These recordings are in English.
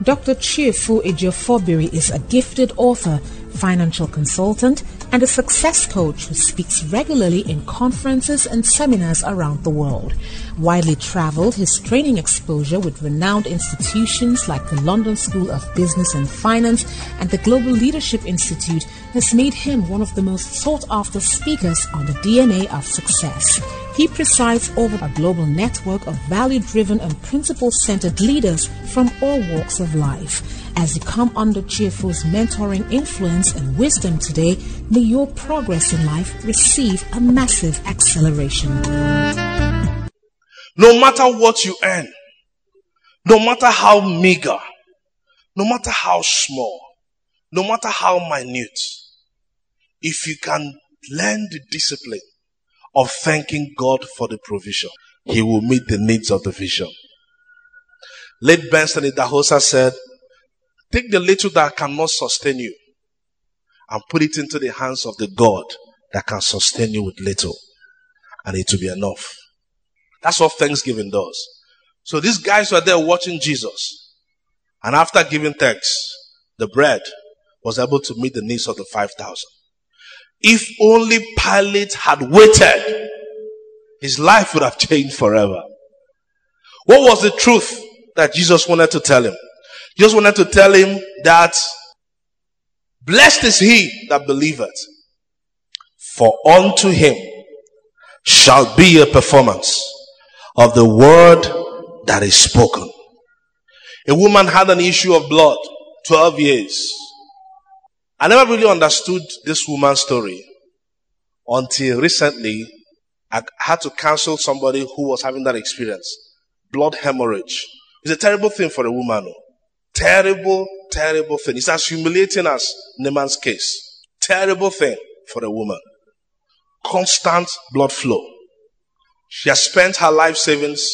Dr. Chiefu Ejioforbiri is a gifted author, financial consultant, and a success coach who speaks regularly in conferences and seminars around the world. Widely traveled, his training exposure with renowned institutions like the London School of Business and Finance and the Global Leadership Institute has made him one of the most sought after speakers on the DNA of success. He presides over a global network of value driven and principle centered leaders from all walks of life. As you come under Chiefu's mentoring influence and wisdom today, may your progress in life receive a massive acceleration. No matter what you earn, no matter how meager, no matter how small, no matter how minute, if you can learn the discipline of thanking God for the provision, He will meet the needs of the vision. Late Benson Idahosa said, Take the little that cannot sustain you and put it into the hands of the God that can sustain you with little. And it will be enough. That's what Thanksgiving does. So these guys were there watching Jesus. And after giving thanks, the bread was able to meet the needs of the 5,000. If only Pilate had waited, his life would have changed forever. What was the truth that Jesus wanted to tell him? Just wanted to tell him that blessed is he that believeth, for unto him shall be a performance of the word that is spoken. A woman had an issue of blood, 12 years. I never really understood this woman's story until recently I had to counsel somebody who was having that experience. Blood hemorrhage. It's a terrible thing for a woman. Oh. Terrible, terrible thing. It's as humiliating as Naaman's case. Terrible thing for a woman. Constant blood flow. She has spent her life savings,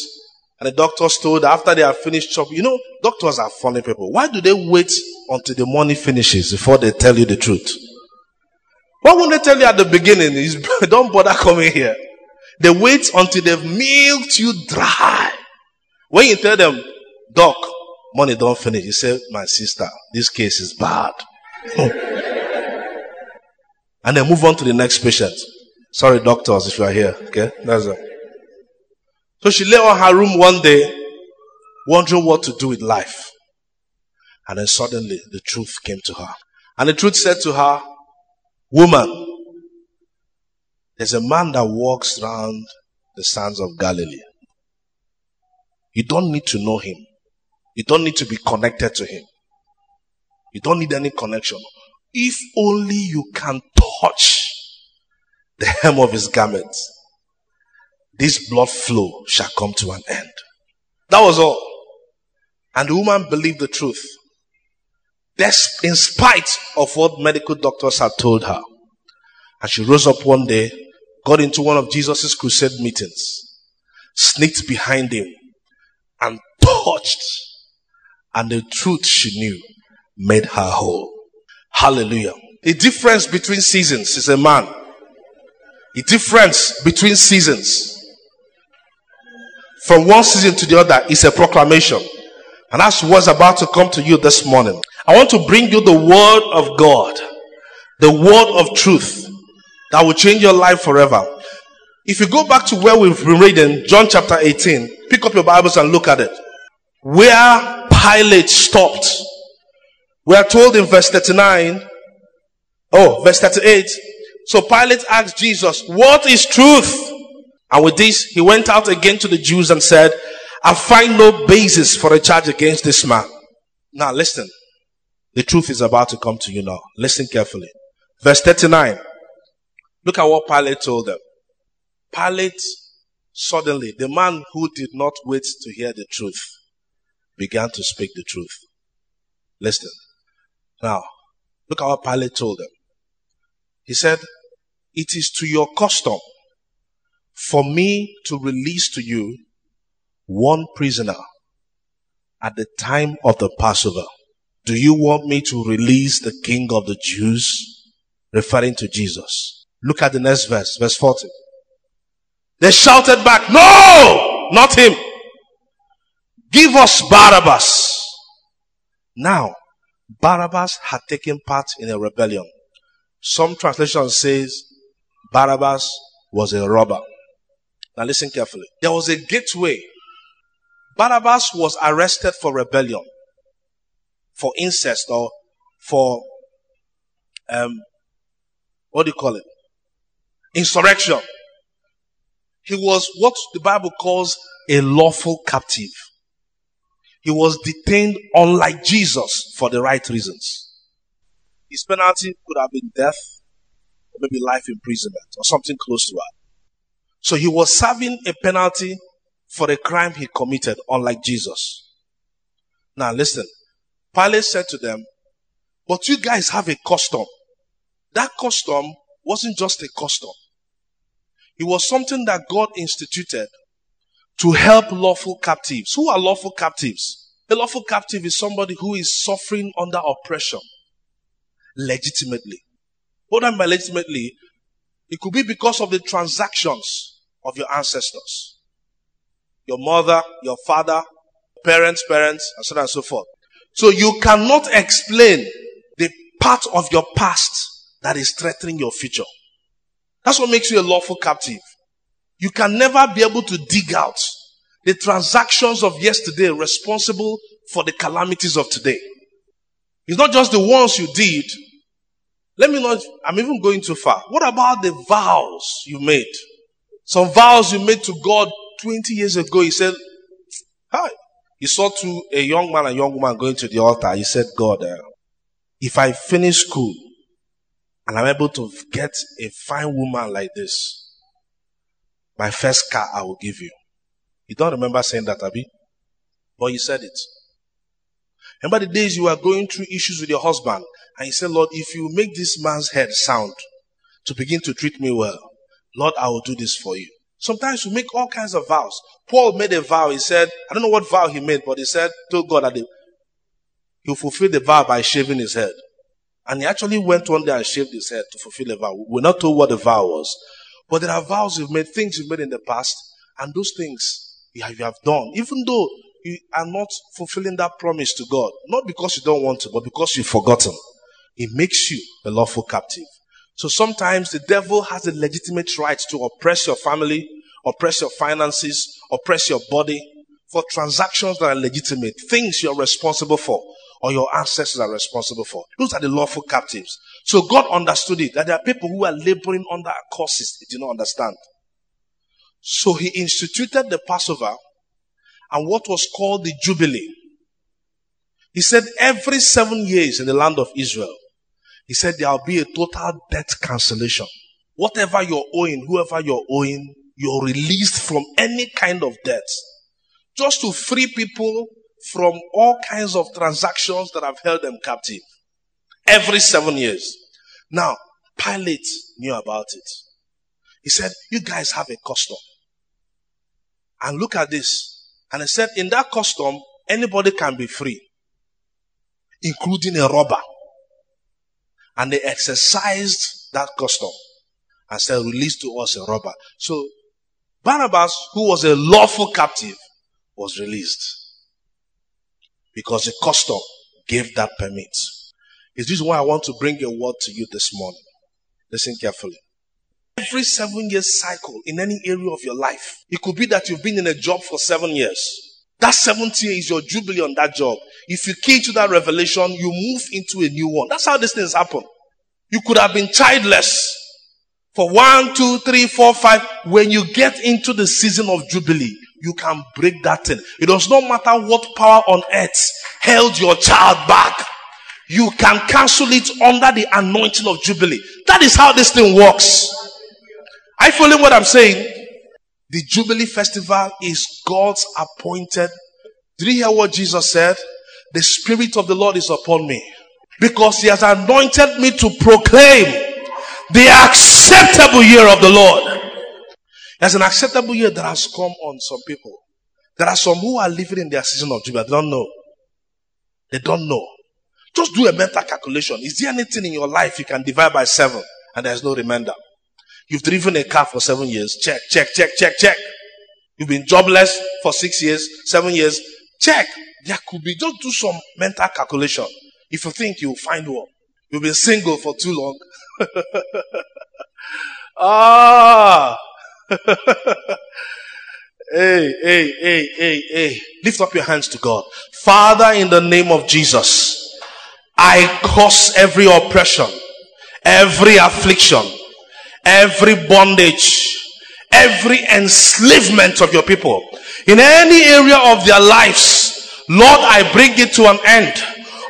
and the doctors told her after they have finished chopping. You know, doctors are funny people. Why do they wait until the money finishes before they tell you the truth? Why won't they tell you at the beginning? Is don't bother coming here. They wait until they've milked you dry. When you tell them, Doc, Money don't finish. He said, my sister, this case is bad. and then move on to the next patient. Sorry, doctors, if you are here. Okay, that's it. So she lay on her room one day, wondering what to do with life. And then suddenly the truth came to her. And the truth said to her, Woman, there's a man that walks around the sands of Galilee. You don't need to know him. You don't need to be connected to Him. You don't need any connection. If only you can touch the hem of His garment, this blood flow shall come to an end. That was all. And the woman believed the truth. In spite of what medical doctors had told her. And she rose up one day, got into one of Jesus' crusade meetings, sneaked behind him, and touched and the truth she knew made her whole. Hallelujah. The difference between seasons is a man. The difference between seasons from one season to the other is a proclamation. And that's what's about to come to you this morning. I want to bring you the word of God, the word of truth that will change your life forever. If you go back to where we've been reading, John chapter 18, pick up your Bibles and look at it. Where Pilate stopped. We are told in verse 39, oh, verse 38. So Pilate asked Jesus, What is truth? And with this, he went out again to the Jews and said, I find no basis for a charge against this man. Now listen. The truth is about to come to you now. Listen carefully. Verse 39. Look at what Pilate told them. Pilate, suddenly, the man who did not wait to hear the truth, began to speak the truth. Listen. Now, look what Pilate told them. He said, It is to your custom for me to release to you one prisoner at the time of the Passover. Do you want me to release the king of the Jews? Referring to Jesus. Look at the next verse, verse 40. They shouted back, No! Not him. Give us Barabbas. Now, Barabbas had taken part in a rebellion. Some translation says Barabbas was a robber. Now listen carefully. There was a gateway. Barabbas was arrested for rebellion, for incest or for um, what do you call it? Insurrection. He was what the Bible calls a lawful captive. He was detained unlike Jesus for the right reasons. His penalty could have been death or maybe life imprisonment or something close to that. So he was serving a penalty for a crime he committed, unlike Jesus. Now listen. Pilate said to them, but you guys have a custom. That custom wasn't just a custom. It was something that God instituted to help lawful captives. Who are lawful captives? A lawful captive is somebody who is suffering under oppression legitimately. What I mean by legitimately, it could be because of the transactions of your ancestors. Your mother, your father, parents, parents, and so on and so forth. So you cannot explain the part of your past that is threatening your future. That's what makes you a lawful captive. You can never be able to dig out the transactions of yesterday responsible for the calamities of today. It's not just the ones you did. Let me not, I'm even going too far. What about the vows you made? Some vows you made to God 20 years ago. He said, Hi. He saw to a young man and young woman going to the altar. He said, God, uh, if I finish school and I'm able to get a fine woman like this, my first car I will give you. You don't remember saying that, Abby? But you said it. Remember the days you were going through issues with your husband and you said, Lord, if you make this man's head sound to begin to treat me well, Lord, I will do this for you. Sometimes we make all kinds of vows. Paul made a vow. He said, I don't know what vow he made, but he said, told God that he'll fulfill the vow by shaving his head. And he actually went one day and shaved his head to fulfill a vow. We're not told what the vow was. But there are vows you've made, things you've made in the past, and those things you have done, even though you are not fulfilling that promise to God, not because you don't want to, but because you've forgotten. It makes you a lawful captive. So sometimes the devil has a legitimate right to oppress your family, oppress your finances, oppress your body for transactions that are legitimate, things you're responsible for or your ancestors are responsible for. Those are the lawful captives. So God understood it that there are people who are laboring under curses He did not understand. So he instituted the Passover and what was called the Jubilee. He said every seven years in the land of Israel, he said there will be a total debt cancellation. Whatever you're owing, whoever you're owing, you're released from any kind of debt. Just to free people from all kinds of transactions that have held them captive. Every seven years. Now, Pilate knew about it. He said, You guys have a custom. And look at this. And he said, In that custom, anybody can be free, including a robber. And they exercised that custom and said, Release to us a robber. So Barnabas, who was a lawful captive, was released because the custom gave that permit. Is this why I want to bring a word to you this morning? Listen carefully. Every seven years cycle in any area of your life, it could be that you've been in a job for seven years. That seventh year is your jubilee on that job. If you key to that revelation, you move into a new one. That's how these things happen. You could have been childless for one, two, three, four, five. When you get into the season of jubilee, you can break that thing. It does not matter what power on earth held your child back. You can cancel it under the anointing of jubilee. That is how this thing works. I following what I'm saying? The Jubilee Festival is God's appointed. Did you hear what Jesus said? The Spirit of the Lord is upon me because He has anointed me to proclaim the acceptable year of the Lord. There's an acceptable year that has come on some people. There are some who are living in their season of Jubilee. They don't know. They don't know. Just do a mental calculation. Is there anything in your life you can divide by seven and there's no remainder? You've driven a car for seven years. Check, check, check, check, check. You've been jobless for six years, seven years. Check. There could be, just do some mental calculation. If you think you'll find one, You've been single for too long. ah! hey, hey, hey, hey, hey. Lift up your hands to God. Father, in the name of Jesus, I curse every oppression, every affliction, every bondage, every enslavement of your people. In any area of their lives, Lord, I bring it to an end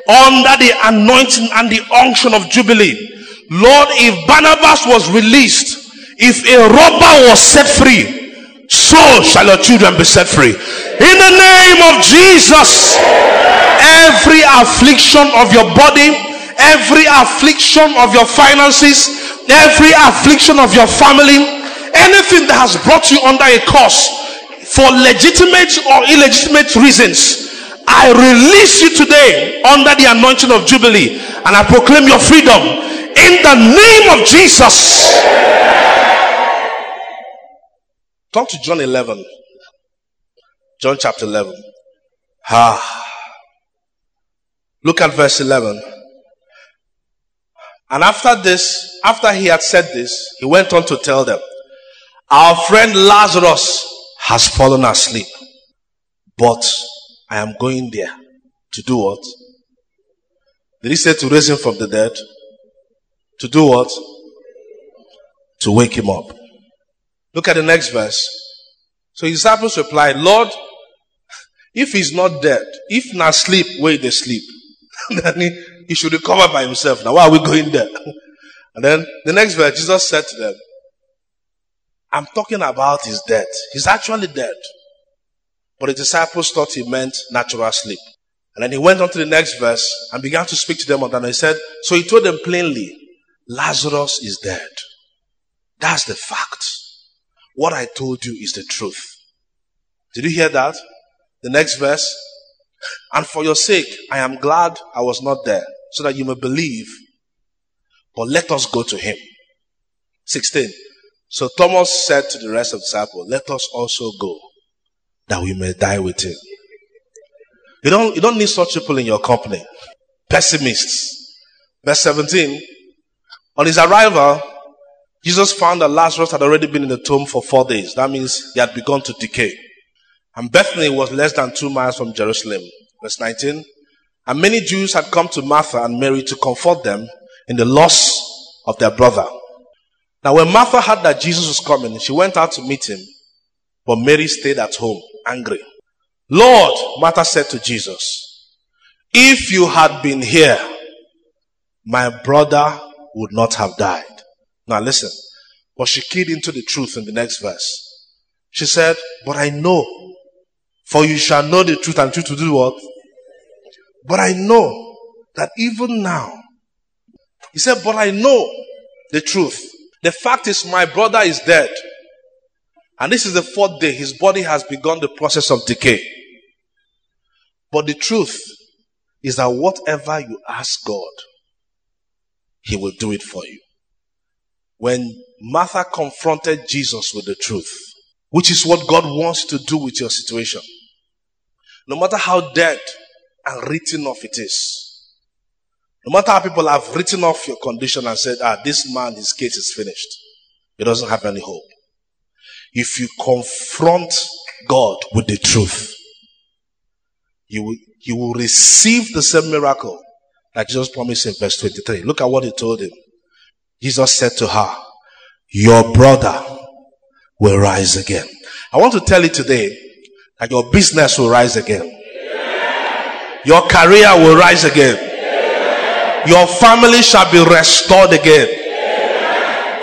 under the anointing and the unction of Jubilee. Lord, if Barnabas was released, if a robber was set free, so shall your children be set free. In the name of Jesus, every affliction of your body, every affliction of your finances, every affliction of your family, anything that has brought you under a curse for legitimate or illegitimate reasons, I release you today under the anointing of Jubilee and I proclaim your freedom in the name of Jesus. Talk to John 11. John chapter 11. Ah. Look at verse 11. And after this, after he had said this, he went on to tell them, Our friend Lazarus has fallen asleep, but I am going there to do what? Did he say to raise him from the dead? To do what? To wake him up. Look at the next verse. So his disciples replied, Lord, if he's not dead, if not sleep, where they sleep, then he, he should recover by himself. Now, why are we going there? and then the next verse, Jesus said to them, I'm talking about his death. He's actually dead. But the disciples thought he meant natural sleep. And then he went on to the next verse and began to speak to them on that. And he said, So he told them plainly, Lazarus is dead. That's the fact. What I told you is the truth. Did you hear that? The next verse. And for your sake, I am glad I was not there, so that you may believe. But let us go to him. 16. So Thomas said to the rest of the disciples, Let us also go, that we may die with him. You don't, you don't need such people in your company. Pessimists. Verse 17. On his arrival, Jesus found that Lazarus had already been in the tomb for four days. That means he had begun to decay. And Bethany was less than two miles from Jerusalem. Verse 19. And many Jews had come to Martha and Mary to comfort them in the loss of their brother. Now, when Martha heard that Jesus was coming, she went out to meet him, but Mary stayed at home, angry. Lord, Martha said to Jesus, if you had been here, my brother would not have died. Now listen. But she keyed into the truth in the next verse. She said, But I know, for you shall know the truth and truth to do what? But I know that even now, he said, But I know the truth. The fact is, my brother is dead. And this is the fourth day. His body has begun the process of decay. But the truth is that whatever you ask God, He will do it for you when Martha confronted Jesus with the truth, which is what God wants to do with your situation. No matter how dead and written off it is. No matter how people have written off your condition and said, ah, this man, his case is finished. He doesn't have any hope. If you confront God with the truth, you will, you will receive the same miracle that Jesus promised in verse 23. Look at what he told him. Jesus said to her, Your brother will rise again. I want to tell you today that your business will rise again. Your career will rise again. Your family shall be restored again.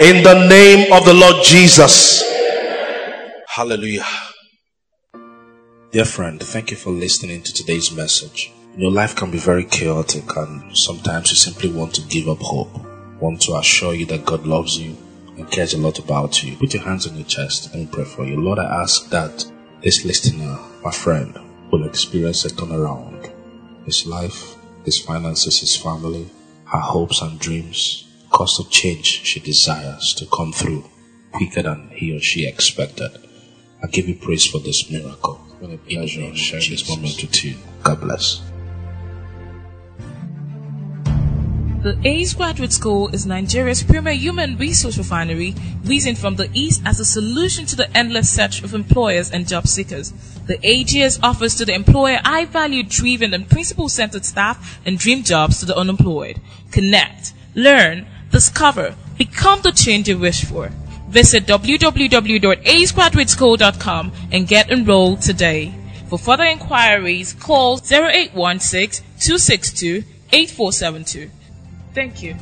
In the name of the Lord Jesus. Hallelujah. Dear friend, thank you for listening to today's message. Your life can be very chaotic and sometimes you simply want to give up hope want to assure you that God loves you and cares a lot about you. Put your hands on your chest and pray for you. Lord, I ask that this listener, my friend, will experience a turnaround. His life, his finances, his family, her hopes and dreams, cost of change she desires to come through quicker than he or she expected. I give you praise for this miracle. What a pleasure sharing this moment with you. God bless. The ACE Graduate School is Nigeria's premier human resource refinery, reasoned from the East as a solution to the endless search of employers and job seekers. The AGS offers to the employer high value driven and principle centered staff and dream jobs to the unemployed. Connect, learn, discover, become the change you wish for. Visit www.acegraduateschool.com and get enrolled today. For further inquiries, call 0816 262 8472. Thank you.